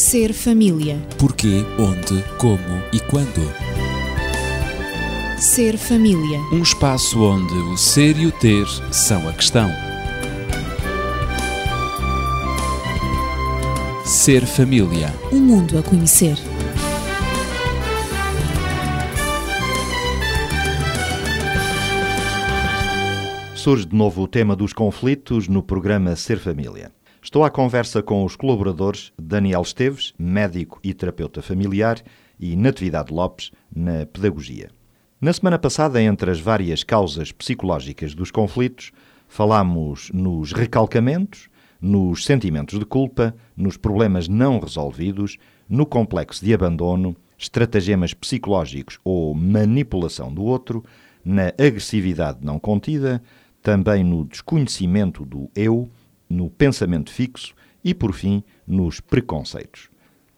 Ser família. Porquê, onde, como e quando. Ser família. Um espaço onde o ser e o ter são a questão. Ser família. Um mundo a conhecer. Surge de novo o tema dos conflitos no programa Ser Família. Estou à conversa com os colaboradores Daniel Esteves, médico e terapeuta familiar, e Natividade Lopes, na pedagogia. Na semana passada, entre as várias causas psicológicas dos conflitos, falámos nos recalcamentos, nos sentimentos de culpa, nos problemas não resolvidos, no complexo de abandono, estratagemas psicológicos ou manipulação do outro, na agressividade não contida, também no desconhecimento do eu, no pensamento fixo e, por fim, nos preconceitos.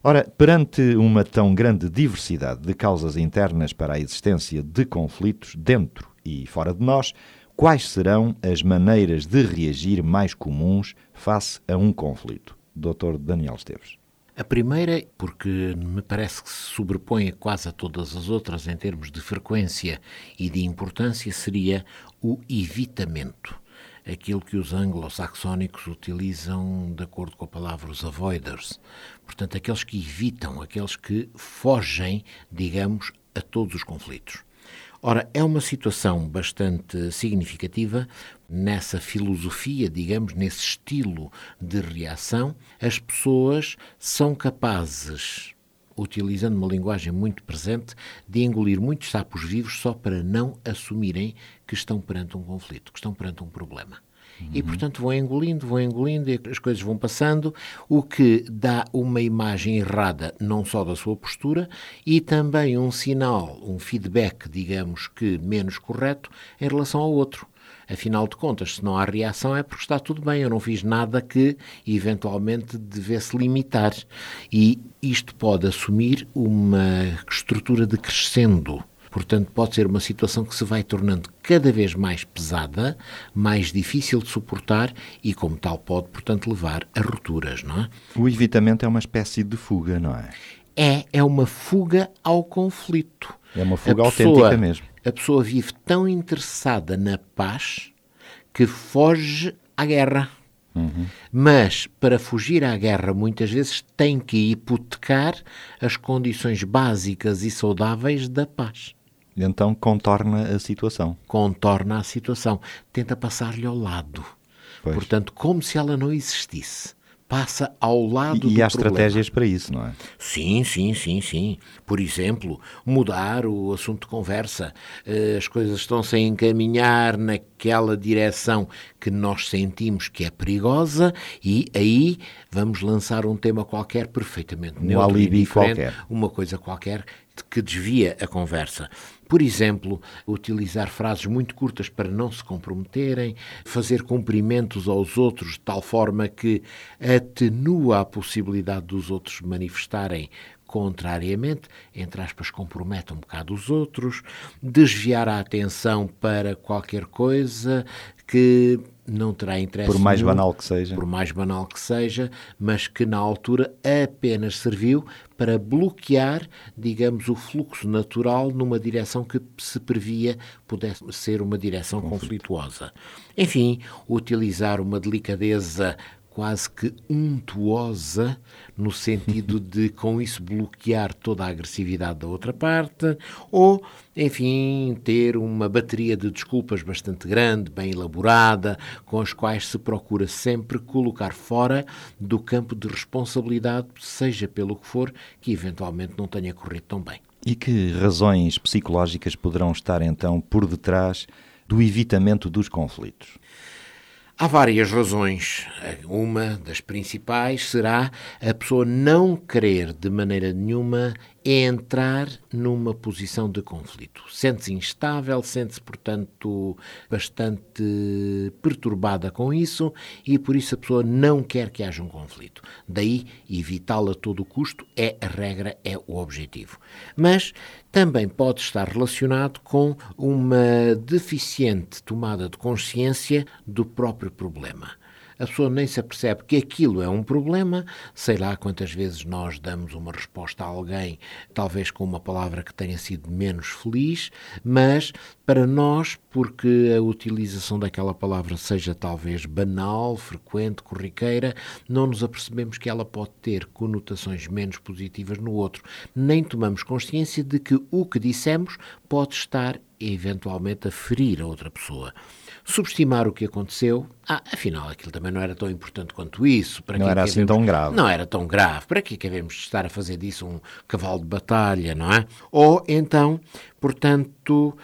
Ora, perante uma tão grande diversidade de causas internas para a existência de conflitos dentro e fora de nós, quais serão as maneiras de reagir mais comuns face a um conflito? Dr. Daniel Esteves. A primeira, porque me parece que se sobrepõe a quase a todas as outras em termos de frequência e de importância, seria o evitamento. Aquilo que os anglo-saxónicos utilizam de acordo com a palavra os avoiders. Portanto, aqueles que evitam, aqueles que fogem, digamos, a todos os conflitos. Ora, é uma situação bastante significativa nessa filosofia, digamos, nesse estilo de reação. As pessoas são capazes, utilizando uma linguagem muito presente, de engolir muitos sapos vivos só para não assumirem que estão perante um conflito, que estão perante um problema. E, portanto, vão engolindo, vão engolindo e as coisas vão passando, o que dá uma imagem errada não só da sua postura e também um sinal, um feedback, digamos que menos correto, em relação ao outro. Afinal de contas, se não há reação é porque está tudo bem, eu não fiz nada que eventualmente devesse limitar. E isto pode assumir uma estrutura de crescendo. Portanto, pode ser uma situação que se vai tornando cada vez mais pesada, mais difícil de suportar e, como tal, pode, portanto, levar a rupturas, não é? O evitamento é uma espécie de fuga, não é? É, é uma fuga ao conflito. É uma fuga A autêntica mesmo. A pessoa vive tão interessada na paz que foge à guerra. Mas, para fugir à guerra, muitas vezes tem que hipotecar as condições básicas e saudáveis da paz. Então contorna a situação. Contorna a situação, tenta passar-lhe ao lado. Pois. Portanto, como se ela não existisse. Passa ao lado E, do há problema. estratégias para isso, não é? Sim, sim, sim, sim. Por exemplo, mudar o assunto de conversa. Eh, As coisas estão-se a encaminhar naquela direção que nós sentimos que é perigosa e aí vamos lançar um tema qualquer perfeitamente Um neutro e alibi qualquer. uma coisa qualquer que desvia a conversa. Por exemplo, utilizar frases muito curtas para não se comprometerem, fazer cumprimentos aos outros de tal forma que atenua a possibilidade dos outros manifestarem contrariamente, entre aspas, compromete um bocado os outros, desviar a atenção para qualquer coisa que não terá interesse Por mais nenhum, banal que seja. por mais banal que seja, mas que na altura apenas serviu para bloquear, digamos, o fluxo natural numa direção que se previa pudesse ser uma direção conflituosa. Enfim, utilizar uma delicadeza quase que untuosa, no sentido de, com isso, bloquear toda a agressividade da outra parte, ou, enfim, ter uma bateria de desculpas bastante grande, bem elaborada, com as quais se procura sempre colocar fora do campo de responsabilidade, seja pelo que for, que eventualmente não tenha corrido tão bem. E que razões psicológicas poderão estar então por detrás do evitamento dos conflitos? Há várias razões. Uma das principais será a pessoa não querer de maneira nenhuma entrar numa posição de conflito. Sente-se instável, sente-se, portanto, bastante perturbada com isso e por isso a pessoa não quer que haja um conflito. Daí, evitá-lo a todo custo é a regra, é o objetivo. Mas também pode estar relacionado com uma deficiente tomada de consciência do próprio problema. A pessoa nem se apercebe que aquilo é um problema, sei lá quantas vezes nós damos uma resposta a alguém, talvez com uma palavra que tenha sido menos feliz, mas para nós, porque a utilização daquela palavra seja talvez banal, frequente, corriqueira, não nos apercebemos que ela pode ter conotações menos positivas no outro, nem tomamos consciência de que o que dissemos pode estar eventualmente a ferir a outra pessoa. Subestimar o que aconteceu, ah, afinal aquilo também não era tão importante quanto isso. Para não era assim tão grave. Não era tão grave. Para que devemos estar a fazer disso um cavalo de batalha, não é? Ou então, portanto,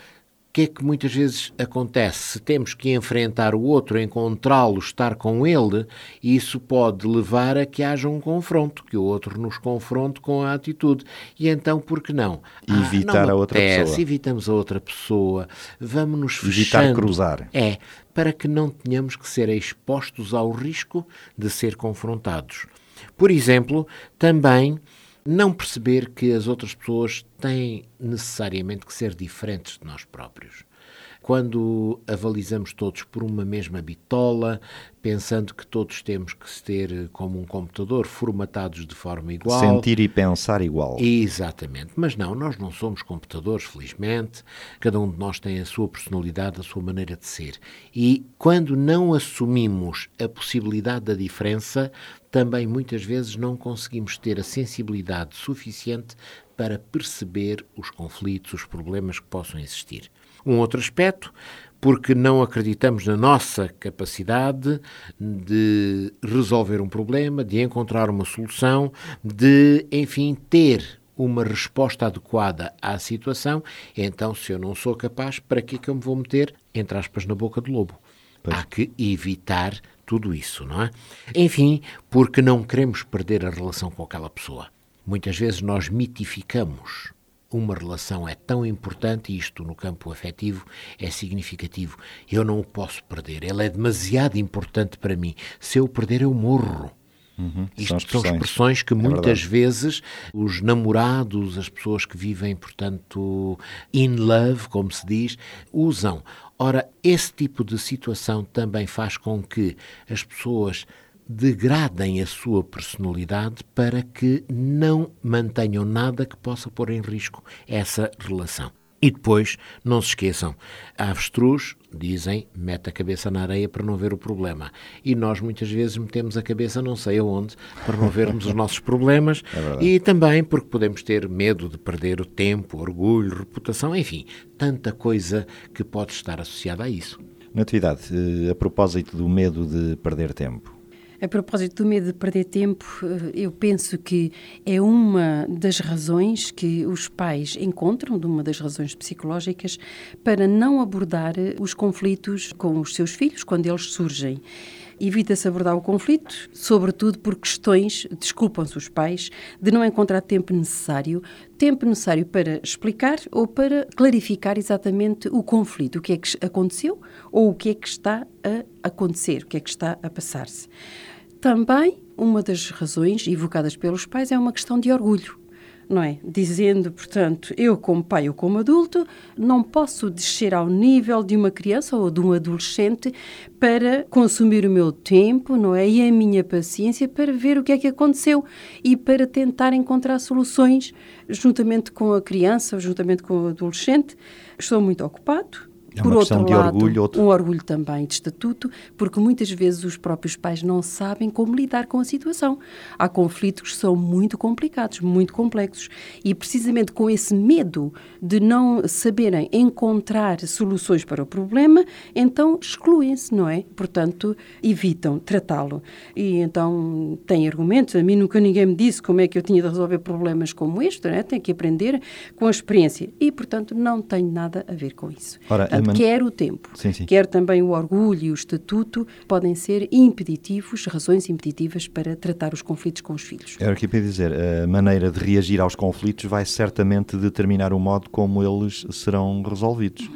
que é que muitas vezes acontece? Se temos que enfrentar o outro, encontrá-lo, estar com ele, isso pode levar a que haja um confronto, que o outro nos confronte com a atitude. E então, por que não? Evitar ah, não a outra pessoa. Evitamos a outra pessoa, vamos fechando. Evitar cruzar. É, para que não tenhamos que ser expostos ao risco de ser confrontados. Por exemplo, também não perceber que as outras pessoas têm necessariamente que ser diferentes de nós próprios. Quando avalizamos todos por uma mesma bitola, pensando que todos temos que ser como um computador, formatados de forma igual. Sentir e pensar igual. Exatamente. Mas não, nós não somos computadores, felizmente. Cada um de nós tem a sua personalidade, a sua maneira de ser. E quando não assumimos a possibilidade da diferença, também muitas vezes não conseguimos ter a sensibilidade suficiente para perceber os conflitos, os problemas que possam existir. Um outro aspecto, porque não acreditamos na nossa capacidade de resolver um problema, de encontrar uma solução, de, enfim, ter uma resposta adequada à situação, então, se eu não sou capaz, para que é que eu me vou meter, entre aspas, na boca do lobo? Pois. Há que evitar tudo isso, não é? Enfim, porque não queremos perder a relação com aquela pessoa. Muitas vezes nós mitificamos uma relação é tão importante, e isto no campo afetivo é significativo. Eu não o posso perder. Ele é demasiado importante para mim. Se eu o perder, eu morro. Uhum, Isto são expressões, são expressões que é muitas vezes os namorados, as pessoas que vivem, portanto, in love, como se diz, usam. Ora, esse tipo de situação também faz com que as pessoas degradem a sua personalidade para que não mantenham nada que possa pôr em risco essa relação. E depois, não se esqueçam, a avestruz, dizem, mete a cabeça na areia para não ver o problema. E nós muitas vezes metemos a cabeça não sei aonde para não vermos os nossos problemas é e também porque podemos ter medo de perder o tempo, orgulho, reputação, enfim, tanta coisa que pode estar associada a isso. Natividade, eh, a propósito do medo de perder tempo, a propósito do medo de perder tempo, eh, eu penso que é uma das razões que os pais encontram, de uma das razões psicológicas, para não abordar eh, os conflitos com os seus filhos quando eles surgem. Evita-se abordar o conflito, sobretudo por questões, desculpam-se os pais, de não encontrar tempo necessário, tempo necessário para explicar ou para clarificar exatamente o conflito, o que é que aconteceu ou o que é que está a acontecer, o que é que está a passar-se. Também uma das razões evocadas pelos pais é uma questão de orgulho não é? Dizendo, portanto, eu como pai ou como adulto não posso descer ao nível de uma criança ou de um adolescente para consumir o meu tempo, não é? E a minha paciência para ver o que é que aconteceu e para tentar encontrar soluções juntamente com a criança, juntamente com o adolescente. Estou muito ocupado, é Por outro lado, orgulho, outro... um orgulho também de estatuto, porque muitas vezes os próprios pais não sabem como lidar com a situação. Há conflitos que são muito complicados, muito complexos, e precisamente com esse medo de não saberem encontrar soluções para o problema, então excluem-se, não é? Portanto, evitam tratá-lo. E então têm argumentos. A mim nunca ninguém me disse como é que eu tinha de resolver problemas como este, não é? Tenho que aprender com a experiência. E, portanto, não tenho nada a ver com isso. Ora, man... quer o tempo, sim, sim. quer também o orgulho e o estatuto, podem ser impeditivos, razões impeditivas para tratar os conflitos com os filhos. Era aqui para dizer, a maneira de reagir aos conflitos vai certamente determinar o modo como eles serão resolvidos.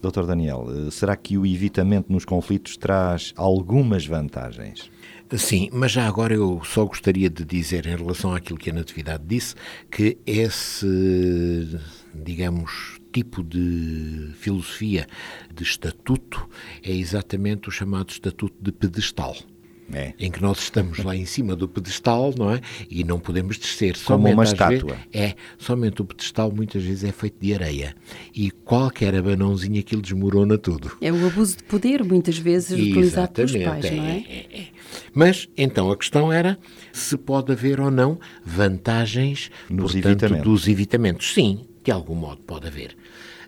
Doutor Daniel, será que o evitamento nos conflitos traz algumas vantagens? Sim, mas já agora eu só gostaria de dizer, em relação àquilo que a Natividade disse, que esse, digamos, tipo de filosofia de estatuto é exatamente o chamado estatuto de pedestal. é. em que nós estamos lá em cima do pedestal, não é? E não podemos descer. Como somente, uma estátua. Vezes, é, somente o pedestal muitas vezes é feito de areia. E qualquer abanãozinho aquilo desmorona tudo. É o abuso de poder, muitas vezes, utilizado pelos pais, é, não é? é, é? Mas, então, a questão era se pode haver ou não vantagens Nos portanto, evitamentos. dos evitamentos. Sim, de algum modo pode haver.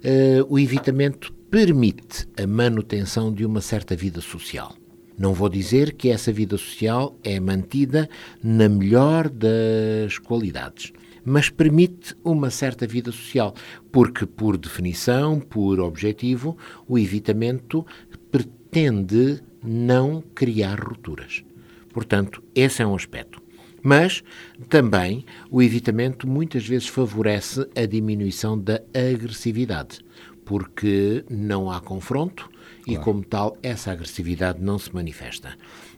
Uh, o evitamento permite a manutenção de uma certa vida social. Não vou dizer que essa vida social é mantida na melhor das qualidades, mas permite uma certa vida social, porque, por definição, por objetivo, o evitamento pretende não criar rupturas. Portanto, esse é um aspecto. Mas também o evitamento muitas vezes favorece a diminuição da agressividade, porque não há confronto e, como tal, essa agressividade não se manifesta.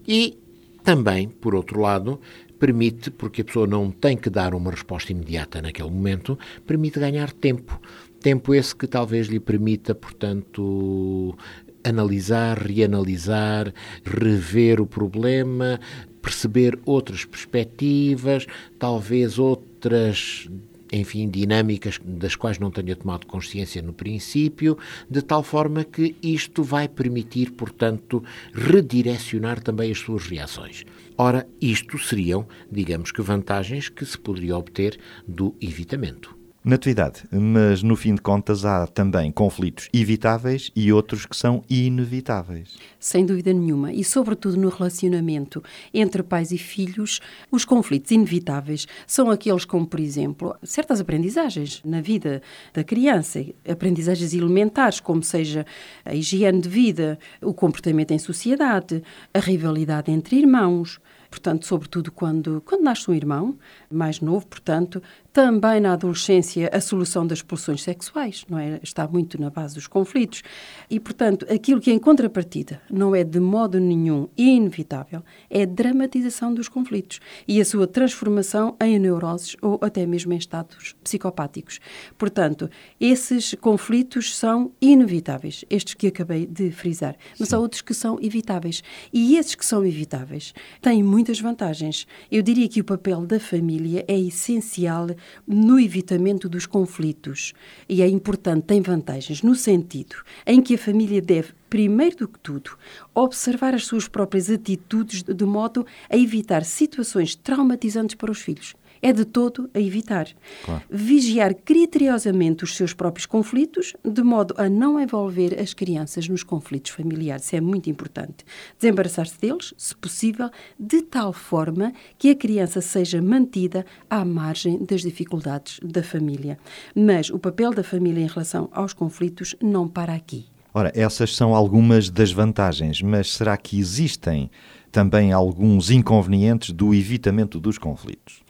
E também, por outro lado, permite, porque a pessoa não tem que dar uma resposta imediata naquele momento, permite ganhar tempo. Tempo esse que talvez lhe permita, portanto, analisar, reanalisar, rever o problema, perceber outras perspectivas, talvez outras enfim, dinâmicas das quais não tenha tomado consciência no princípio, de tal forma que isto vai permitir, portanto, redirecionar também as suas reações. Ora, isto seriam, digamos que, vantagens que se poderia obter do evitamento. Natividade, mas no fim de contas há também conflitos evitáveis e outros que são inevitáveis. Sem dúvida nenhuma, e sobretudo no relacionamento entre pais e filhos, os conflitos inevitáveis são aqueles como, por exemplo, certas aprendizagens na vida da criança, aprendizagens elementares, como seja a higiene de vida, o comportamento em sociedade, a rivalidade entre irmãos, portanto, sobretudo quando, quando nasce um irmão mais novo, portanto, também na adolescência, a solução das pulsões sexuais, não é? Está muito na base dos conflitos. E, portanto, aquilo que em contrapartida não é de modo nenhum inevitável é a dramatização dos conflitos e a sua transformação em neuroses ou até mesmo em estados psicopáticos. Portanto, esses conflitos são inevitáveis, estes que acabei de frisar, mas Sim. há outros que são evitáveis. E esses que são evitáveis têm muitas vantagens. Eu diria que o papel da família é essencial no evitamento dos conflitos. E é importante, tem vantagens, no sentido em que a família deve primeiro do que tudo, observar as suas próprias atitudes de modo a evitar situações traumatizantes para os filhos é de todo a evitar. Claro. Vigiar criteriosamente os seus próprios conflitos, de modo a não envolver as crianças nos conflitos familiares. Isso é muito importante. Desembaraçar-se deles, se possível, de tal forma que a criança seja mantida à margem das dificuldades da família. Mas o papel da família em relação aos conflitos não para aqui. Ora, essas são algumas das vantagens, mas será que existem também alguns inconvenientes do evitamento dos conflitos?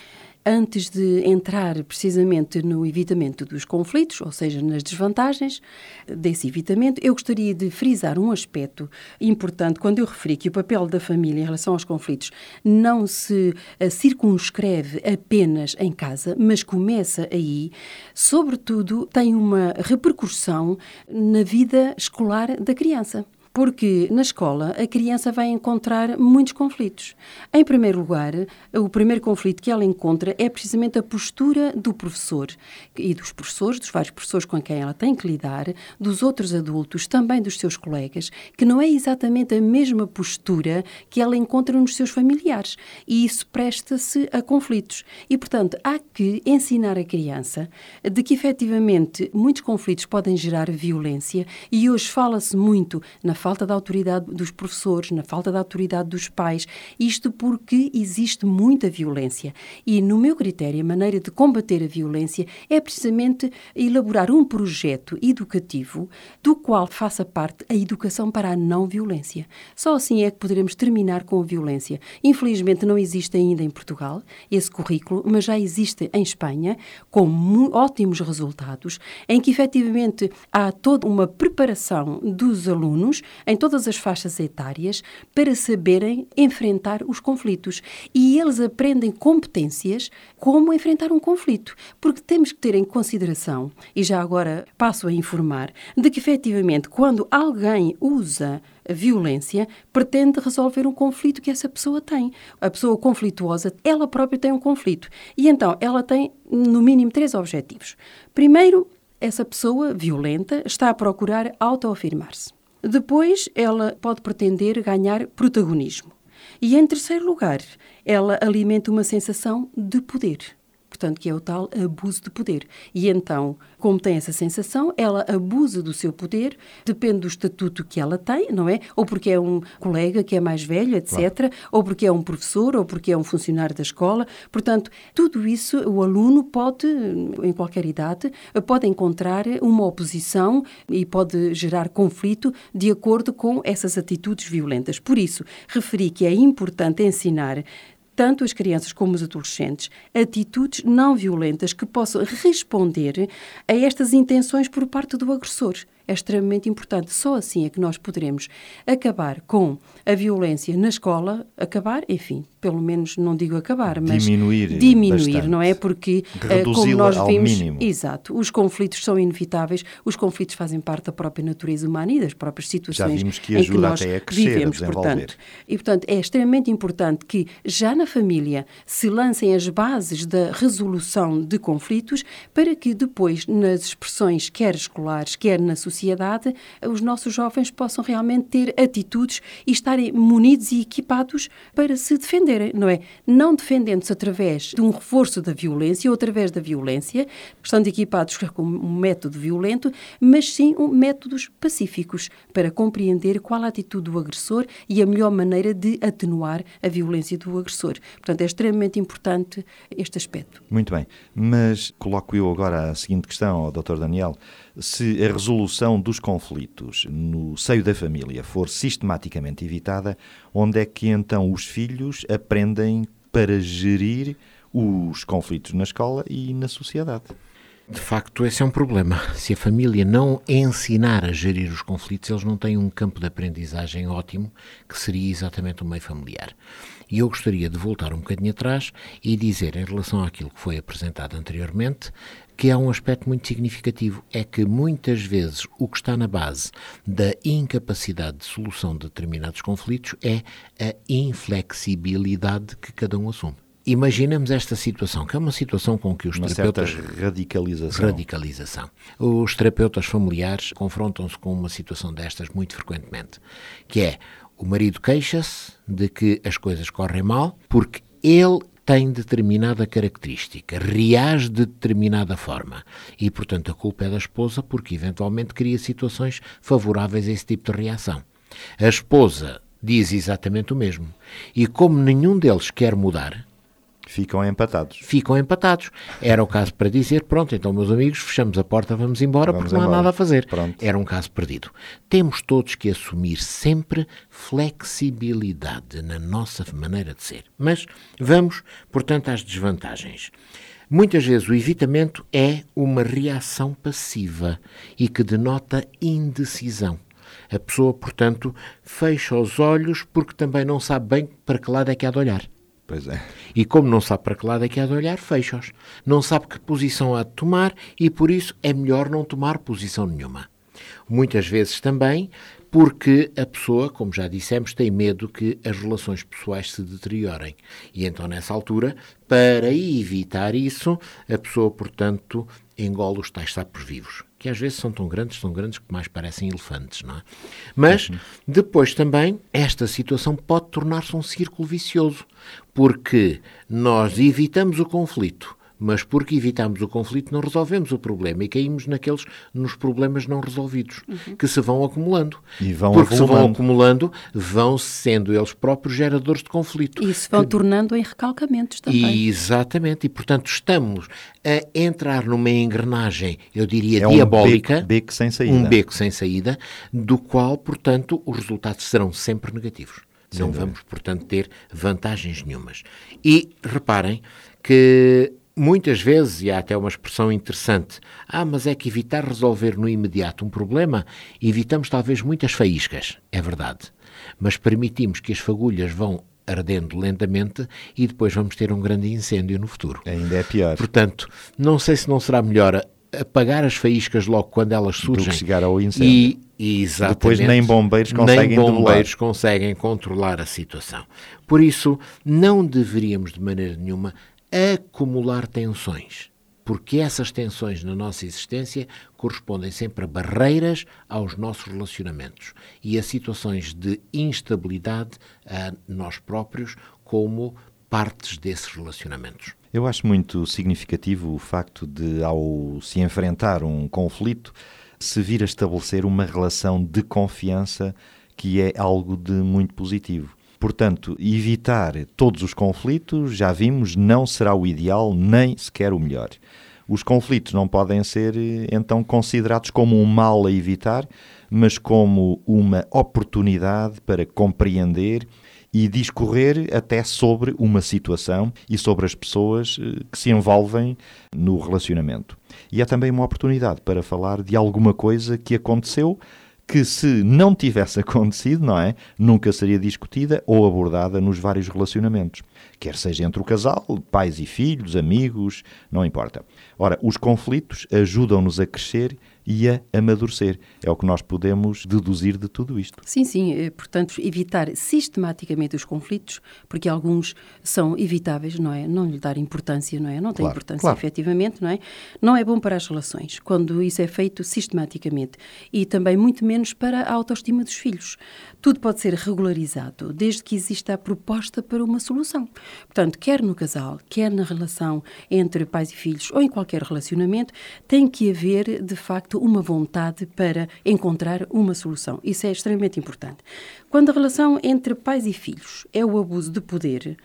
Antes de entrar precisamente no evitamento dos conflitos, ou seja, nas desvantagens desse evitamento, eu gostaria de frisar um aspecto importante. Quando eu referi que o papel da família em relação aos conflitos não se eh, circunscreve apenas em casa, mas começa aí, sobretudo tem uma repercussão na vida escolar da criança porque na escola a criança vai encontrar muitos conflitos. Em primeiro lugar, o primeiro conflito que ela encontra é precisamente a postura do professor e dos professores, dos vários professores com quem ela tem que lidar, dos outros adultos, também dos seus colegas, que não é exatamente a mesma postura que ela encontra nos seus familiares. E isso presta-se a conflitos. E, portanto, há que ensinar a criança de que efetivamente muitos conflitos podem gerar violência e hoje fala-se muito na falta da autoridade dos professores, na falta da autoridade dos pais. Isto porque existe muita violência. E, no meu critério, a maneira de combater a violência é precisamente elaborar um projeto educativo do qual faça parte a educação para a não violência. Só assim é que poderemos terminar com a violência. Infelizmente, não existe ainda em Portugal esse currículo, mas já existe em Espanha, com ótimos resultados, em que efetivamente há toda uma preparação dos alunos em todas as faixas etárias para saberem enfrentar os conflitos. E eles aprendem competências como enfrentar um conflito. Porque temos que ter em consideração, e já agora passo a informar, de que efetivamente quando alguém usa violência, pretende resolver um conflito que essa pessoa tem. A pessoa conflituosa, ela própria tem um conflito. E então ela tem, no mínimo, três objetivos. Primeiro, essa pessoa violenta está a procurar autoafirmar-se. Depois, ela pode pretender ganhar protagonismo. E, em terceiro lugar, ela alimenta uma sensação de poder portanto, que é o tal abuso de poder. E então, como tem essa sensação, ela abusa do seu poder, depende do estatuto que ela tem, não é? Ou porque é um colega que é mais velho, etc., claro. ou porque é um professor, ou porque é um funcionário da escola. Portanto, tudo isso o aluno pode, em qualquer idade, pode encontrar uma oposição e pode gerar conflito de acordo com essas atitudes violentas. Por isso, referi que é importante ensinar tanto as crianças como os adolescentes, atitudes não violentas que possam responder a estas intenções por parte do agressor é extremamente importante. Só assim é que nós poderemos acabar com a violência na escola, acabar, enfim, pelo menos não digo acabar, mas diminuir, diminuir bastante. não é? Porque eh, como nós vimos, mínimo. exato, os conflitos são inevitáveis, os conflitos fazem parte da própria natureza humana e das próprias situações já vimos que ajuda em que nós até a crescer, vivemos, a portanto. E portanto é extremamente importante que já na família se lancem as bases da resolução de conflitos para que depois nas expressões quer escolares, quer na sociedade os nossos jovens possam realmente ter atitudes e estarem munidos e equipados para se não é? Não defendendo-se através de um reforço da violência ou através da violência, estando equipados com um método violento, mas sim um métodos pacíficos para compreender qual a atitude do agressor e a melhor maneira de atenuar a violência do agressor. Portanto, é extremamente importante este aspecto. Muito bem, mas coloco eu agora a seguinte questão ao Dr. Daniel se a resolução dos conflitos no seio da família for sistematicamente evitada, onde é que então os filhos aprendem para gerir os conflitos na escola e na sociedade? De facto, esse é um problema. Se a família não ensinar a gerir os conflitos, eles não têm um campo de aprendizagem ótimo, que seria exatamente o meio familiar. E eu gostaria de voltar um bocadinho atrás e dizer, em relação àquilo que foi apresentado anteriormente, que há um aspecto muito significativo, é que muitas vezes o que está na base da incapacidade de solução de determinados conflitos é a inflexibilidade que cada um assume. Imaginemos esta situação, que é uma situação com que os uma terapeutas... radicalização. Radicalização. Os terapeutas familiares confrontam-se com uma situação destas muito frequentemente, que é o marido queixa-se de que as coisas correm mal porque ele tem determinada característica, reage de determinada forma. E, portanto, a culpa é da esposa porque, eventualmente, cria situações favoráveis a esse tipo de reação. A esposa diz exatamente o mesmo. E, como nenhum deles quer mudar, Ficam empatados. Ficam empatados. Era o caso para dizer, pronto, então meus amigos, fechamos a porta, vamos embora, vamos porque não embora. há nada a fazer. Pronto. Era um caso perdido. Temos todos que assumir sempre flexibilidade na nossa maneira de ser. Mas vamos, portanto, às desvantagens. Muitas vezes o evitamento é uma reação passiva e que denota indecisão. A pessoa, portanto, fecha os olhos porque também não sabe bem para que lado é que há de olhar. Pois é. E como não sabe para que lado é que há de olhar, fecha-os. Não sabe que posição há de tomar e por isso é melhor não tomar posição nenhuma. Muitas vezes também porque a pessoa, como já dissemos, tem medo que as relações pessoais se deteriorem. E então, nessa altura, para evitar isso, a pessoa, portanto, engole os tais sapos vivos, que às vezes são tão grandes, são grandes que mais parecem elefantes, não é? Mas uhum. depois também esta situação pode tornar-se um círculo vicioso, porque nós evitamos o conflito, mas porque evitamos o conflito não resolvemos o problema e caímos naqueles nos problemas não resolvidos uhum. que se vão acumulando. E vão porque acumulando. se vão acumulando. vão sendo eles próprios geradores de conflito. E se vão que... tornando em recalcamentos também. E, exatamente. E portanto estamos a entrar numa engrenagem eu diria é diabólica um beco, beco sem saída. um beco sem saída do qual portanto os resultados serão sempre negativos. Não vamos portanto ter vantagens nenhumas. E reparem que Muitas vezes, e há até uma expressão interessante, ah, mas é que evitar resolver no imediato um problema, evitamos talvez muitas faíscas. É verdade. Mas permitimos que as fagulhas vão ardendo lentamente e depois vamos ter um grande incêndio no futuro. Ainda é pior. Portanto, não sei se não será melhor apagar as faíscas logo quando elas surgem. Do que chegar ao incêndio. E, exatamente, Depois nem bombeiros conseguem Nem bombeiros conseguem controlar a situação. Por isso, não deveríamos de maneira nenhuma acumular tensões, porque essas tensões na nossa existência correspondem sempre a barreiras aos nossos relacionamentos e a situações de instabilidade a nós próprios como partes desses relacionamentos. Eu acho muito significativo o facto de, ao se enfrentar um conflito, se vir a estabelecer uma relação de confiança que é algo de muito positivo. Portanto, evitar todos os conflitos, já vimos, não será o ideal nem sequer o melhor. Os conflitos não podem ser então considerados como um mal a evitar, mas como uma oportunidade para compreender e discorrer até sobre uma situação e sobre as pessoas eh, que se envolvem no relacionamento. E é também uma oportunidade para falar de alguma coisa que aconteceu que se não tivesse acontecido, não é? Nunca seria discutida ou abordada nos vários relacionamentos. Quer seja entre o casal, pais e filhos, amigos, não importa. Ora, os conflitos ajudam-nos a crescer e a amadurecer. É o que nós podemos deduzir de tudo isto. Sim, sim. Eh, portanto, evitar sistematicamente os conflitos, porque alguns são evitáveis, não é? Não lhe dar importância, não é? Não tem claro, importância, claro. efetivamente, não é? Não é bom para as relações, quando isso é feito sistematicamente. E também muito menos para a autoestima dos filhos. Tudo pode ser regularizado, desde que exista a proposta para uma solução. Portanto, quer no casal, quer na relação entre pais e filhos, ou em qualquer relacionamento, tem que haver, de facto, facto, uma vontade para encontrar uma solução. Isso é extremamente importante. Quando a relação entre pais e filhos é o abuso de poder,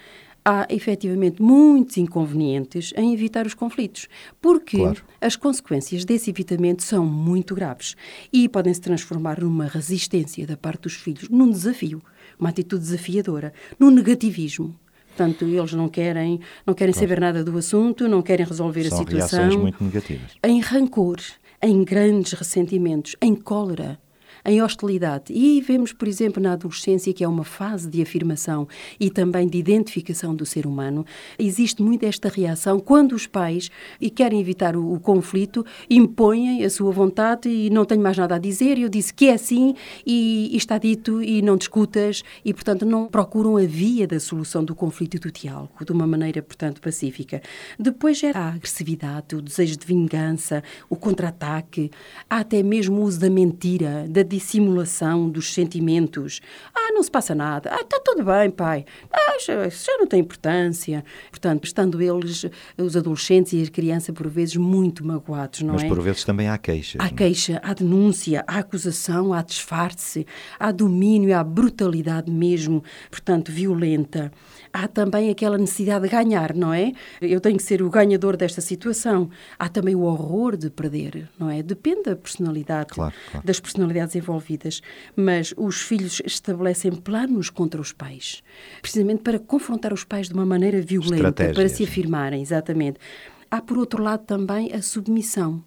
há efetivamente muitos inconvenientes em evitar os conflitos, porque claro. as consequências desse evitamento são muito graves e podem se transformar numa resistência da parte dos filhos, num desafio, uma atitude desafiadora, num negativismo. Portanto, eles não querem, não querem claro. saber nada do assunto, não querem resolver São a situação. Reações muito negativas. Em rancor, em grandes ressentimentos, em cólera, em hostilidade. E vemos, por exemplo, na adolescência, que é uma fase de afirmação e também de identificação do ser humano, existe muito esta reação quando os pais e querem evitar o, o conflito, impõem a sua vontade e não tenho mais nada a dizer, eu disse que é assim e, e está dito e não discutas e, portanto, não procuram a via da solução do conflito e do diálogo de uma maneira, portanto, pacífica. Depois é a agressividade, o desejo de vingança, o contra-ataque, há até mesmo o uso da mentira, da dissimulação dos sentimentos. Ah, não se passa nada. Ah, está tudo bem, pai. Ah, já, já não tem importância. Portanto, estando eles, os adolescentes e as crianças, por vezes, muito magoados, não Mas é? Mas por vezes também há queixa. Há queixa, há denúncia, há acusação, há disfarce, há domínio, há brutalidade mesmo, portanto, violenta há também aquela necessidade de ganhar, não é? Eu tenho que ser o ganhador desta situação. Há também o horror de perder, não é? Depende da personalidade, claro, claro. das personalidades envolvidas. Mas os filhos estabelecem planos contra os pais, precisamente para confrontar os pais de uma maneira violenta, para se afirmarem, exatamente. Há, por outro lado, também a submissão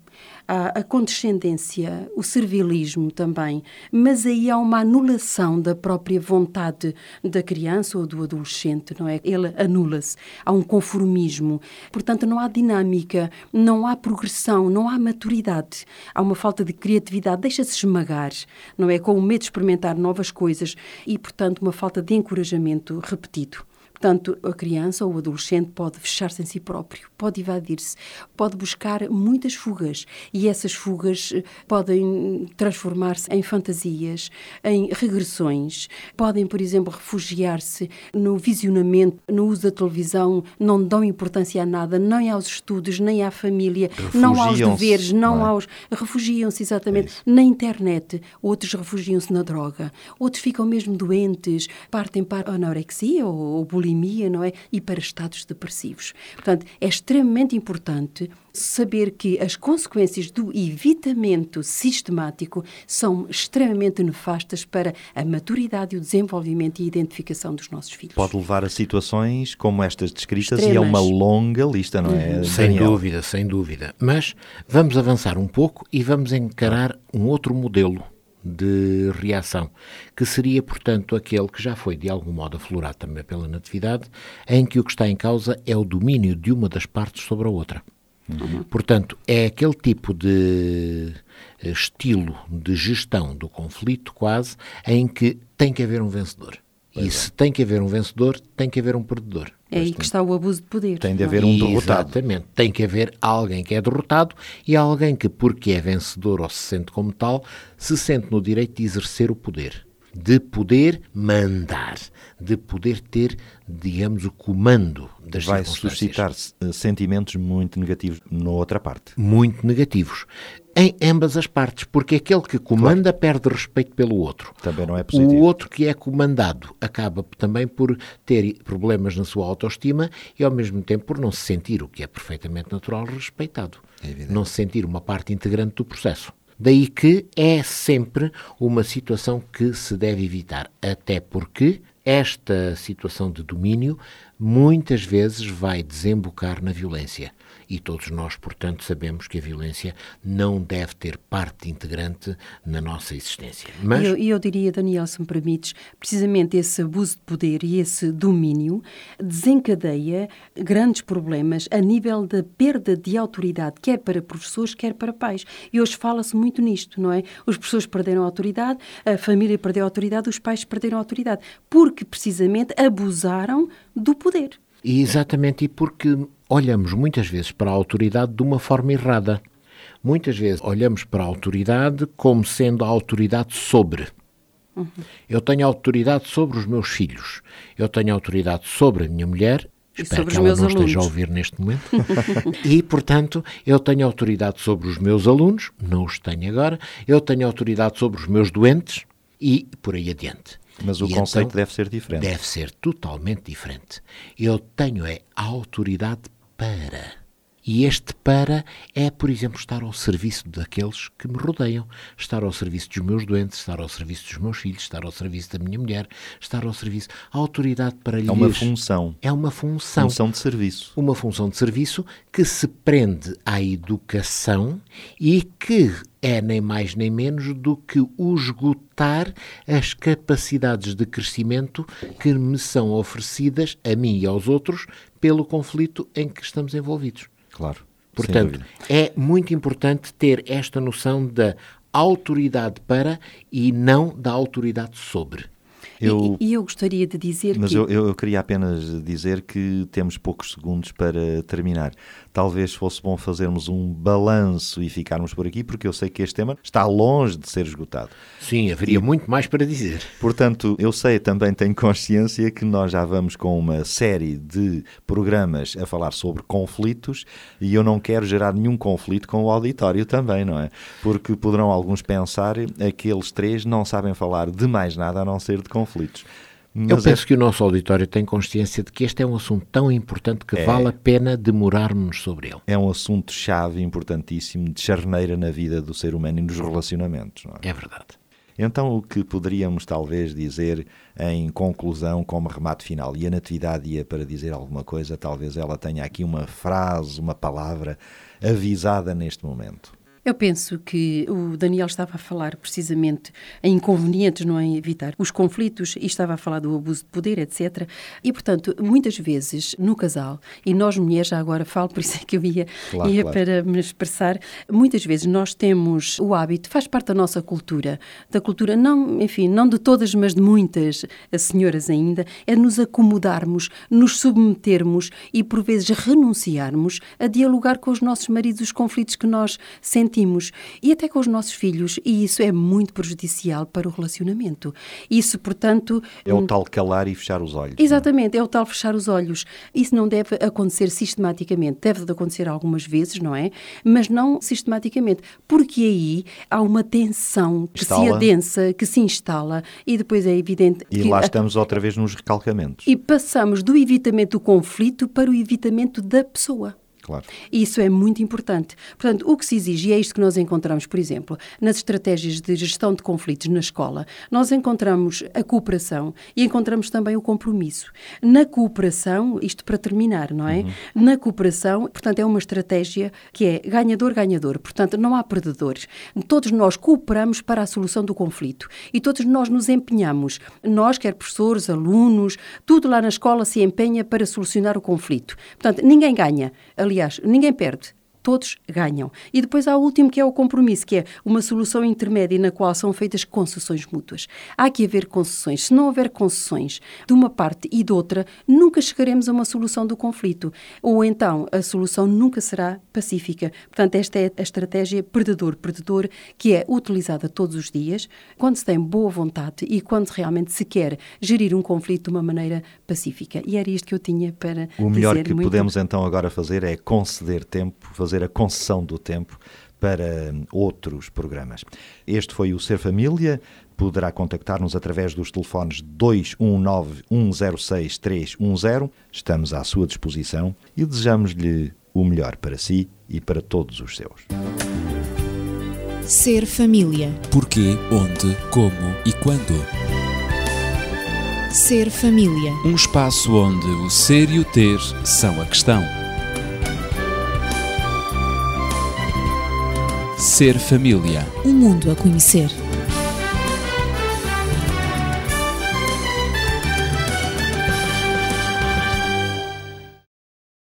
há a condescendência, o servilismo também, mas aí há uma anulação da própria vontade da criança ou do adolescente, não é? Ele anula-se. Há um conformismo. Portanto, não há dinâmica, não há progressão, não há maturidade. Há uma falta de criatividade, deixa-se esmagar, não é? Com o medo de experimentar novas coisas e, portanto, uma falta de encorajamento repetido. Portanto, a criança ou o adolescente pode fechar-se em si próprio, pode evadir-se, pode buscar muitas fugas e essas fugas eh, podem transformar-se em fantasias, em regressões, podem, por exemplo, refugiar-se no visionamento, no uso da televisão, não dão importância a nada, nem aos estudos, nem à família, não aos deveres, não, não é? aos. Refugiam-se exatamente é na internet, outros refugiam-se na droga, outros ficam mesmo doentes, partem para a anorexia ou, ou bulimia bulimia, não é? E para estados depressivos. Portanto, é extremamente importante saber que as consequências do evitamento sistemático são extremamente nefastas para a maturidade, o desenvolvimento e a identificação dos nossos filhos. Pode levar a situações como estas descritas Extremas. e é uma longa lista, não é? Uhum. Sem dúvida, sem dúvida. Mas vamos avançar um pouco e vamos encarar um outro modelo de reação, que seria, portanto, aquele que já foi de algum modo aflorado também pela natividade, em que o que está em causa é o domínio de uma das partes sobre a outra. Uhum. Portanto, é aquele tipo de eh, estilo de gestão do conflito, quase, em que tem que haver um vencedor. Pois e é. se tem que haver um vencedor, tem que haver um perdedor. É aí que está o abuso de poder. Tem de haver um derrotado. Exatamente. Tem que haver alguém que é derrotado e alguém que, porque é vencedor ou se sente como tal, se sente no direito de exercer o poder. De poder mandar. De poder ter, digamos, o comando das Vai suscitar eh, sentimentos muito negativos na outra parte. Muito negativos em ambas as partes, porque aquele que comanda claro. perde respeito pelo outro. Também não é positivo. O outro que é comandado acaba também por ter problemas na sua autoestima e ao mesmo tempo por não se sentir, o que é perfeitamente natural, respeitado. É não se sentir uma parte integrante do processo. Daí que é sempre uma situação que se deve evitar, até porque esta situação de domínio muitas vezes vai desembocar na violência. E todos nós, portanto, sabemos que a violência não deve ter parte integrante na nossa existência. Mas... Eu, eu, diria, Daniel, se me permites, precisamente esse abuso de poder e esse domínio desencadeia grandes problemas a nível da perda de autoridade, quer para professores, quer para pais. E hoje fala-se muito nisto, não é? Os professores perderam a autoridade, a família perdeu a autoridade, os pais perderam a autoridade, porque precisamente abusaram do poder. E exatamente e porque olhamos muitas vezes para a autoridade de uma forma errada. Muitas vezes olhamos para a autoridade como sendo a autoridade sobre. Uhum. Eu tenho autoridade sobre os meus filhos. Eu tenho autoridade sobre a minha mulher. E Espero que ela não alunos. esteja a ouvir neste momento. e, portanto, eu tenho autoridade sobre os meus alunos, não os tenho agora. Eu tenho autoridade sobre os meus doentes e por aí adiante. Mas o e conceito então, deve ser diferente. Deve ser totalmente diferente. Eu tenho é a autoridade para. E este para é, por exemplo, estar ao serviço daqueles que me rodeiam, estar ao serviço dos meus doentes, estar ao serviço dos meus filhos, estar ao serviço da minha mulher, estar ao serviço. A autoridade para lhes. É uma função. É uma função. Função de serviço. Uma função de serviço que se prende à educação e que é nem mais nem menos do que o esgotar as capacidades de crescimento que me são oferecidas a mim e aos outros pelo conflito em que estamos envolvidos. Claro. Portanto, é muito importante ter esta noção da autoridade para e não da autoridade sobre. Eu, e, eu gostaria de dizer mas que... Mas eu, eu, queria apenas dizer que temos poucos segundos para terminar. Talvez fosse bom fazermos um balanço e ficarmos por aqui, porque eu sei que este tema está longe de ser esgotado. Sim, haveria e, muito mais para dizer. Portanto, eu sei, também tenho consciência que nós já vamos com uma série de programas a falar sobre conflitos e eu não quero gerar nenhum conflito com o auditório também, não é? Porque poderão alguns pensar aqueles três não sabem falar de mais nada a não ser de conflitos conflitos. Mas Eu penso é... que o nosso auditório tem consciência de que este é um assunto tão importante que é... vale a pena demorarmos sobre ele. É um assunto-chave importantíssimo de charneira na vida do ser humano e nos relacionamentos. É? é? verdade. Então, o que poderíamos talvez dizer em conclusão, como remate final, e a Natividade ia para dizer alguma coisa, talvez ela tenha aqui uma frase, uma palavra avisada neste momento. Eu penso que o Daniel estava a falar precisamente em inconvenientes, não é? Evitar os conflitos e estava a falar do abuso de poder, etc. E, portanto, muitas vezes no casal, e nós mulheres já agora falo, por isso é que eu ia, claro, ia claro. para me expressar, muitas vezes nós temos o hábito, faz parte da nossa cultura, da cultura, não, enfim, não de todas, mas de muitas senhoras ainda, é nos acomodarmos, nos submetermos e, por vezes, renunciarmos a dialogar com os nossos maridos os conflitos que nós sentimos sentimos. E até com os nossos filhos. E isso é muito prejudicial para o relacionamento. Isso, portanto. É o tal calar e fechar os olhos. É? Exatamente, é? é o tal fechar os olhos. Isso não deve acontecer sistematicamente. Deve acontecer algumas vezes, não é? Mas não sistematicamente. Porque aí há uma tensão que instala. se adensa, que se instala e depois é evidente. E que lá estamos outra vez nos recalcamentos. E passamos do evitamento do conflito para o evitamento da pessoa. Claro. Isso é muito importante. Portanto, o que se exige, e é isto que nós encontramos, por exemplo, nas estratégias de gestão de conflitos na escola, nós encontramos a cooperação e encontramos também o compromisso. Na cooperação, isto para terminar, não é? Uhum. Na cooperação, portanto, é uma estratégia que é ganhador-ganhador. Portanto, não há perdedores. Todos nós cooperamos para a solução do conflito e todos nós nos empenhamos. Nós, quer professores, alunos, tudo lá na escola se empenha para solucionar o conflito. Portanto, ninguém ganha. Ali Aliás, ninguém perde todos ganham. E depois há o último que é o compromisso, que é uma solução intermédia na qual são feitas concessões mútuas. Há que haver concessões. Se não houver concessões de uma parte e de outra, nunca chegaremos a uma solução do conflito. Ou então a solução nunca será pacífica. Portanto, esta é a estratégia predador-predador que é utilizada todos os dias quando se tem boa vontade e quando realmente se quer gerir um conflito de uma maneira pacífica. E era isto que eu tinha para O melhor dizer. que podemos então agora fazer é conceder tempo, fazer fazer a concessão do tempo para outros programas. Este foi o Ser Família. Poderá contactar-nos através dos telefones 219-106-310. Estamos à sua disposição e desejamos-lhe o melhor para si e para todos os seus. Ser Família. Porquê, onde, como e quando. Ser Família. Um espaço onde o ser e o ter são a questão. Ser família. Um mundo a conhecer.